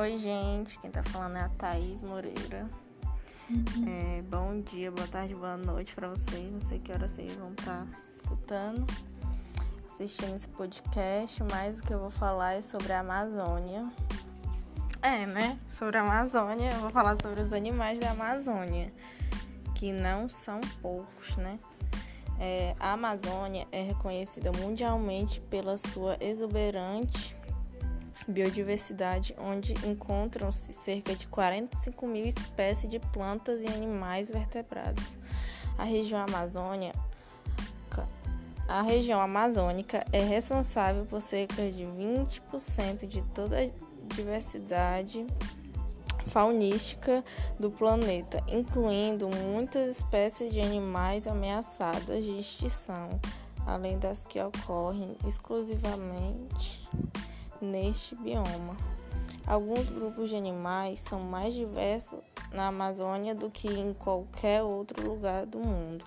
Oi, gente. Quem tá falando é a Thaís Moreira. Uhum. É, bom dia, boa tarde, boa noite para vocês. Não sei que hora vocês vão estar tá escutando, assistindo esse podcast, mas o que eu vou falar é sobre a Amazônia. É, né? Sobre a Amazônia, eu vou falar sobre os animais da Amazônia, que não são poucos, né? É, a Amazônia é reconhecida mundialmente pela sua exuberante biodiversidade, onde encontram-se cerca de 45 mil espécies de plantas e animais vertebrados. A região Amazônia a região amazônica é responsável por cerca de 20% de toda a diversidade faunística do planeta, incluindo muitas espécies de animais ameaçadas de extinção, além das que ocorrem exclusivamente neste bioma. Alguns grupos de animais são mais diversos na Amazônia do que em qualquer outro lugar do mundo.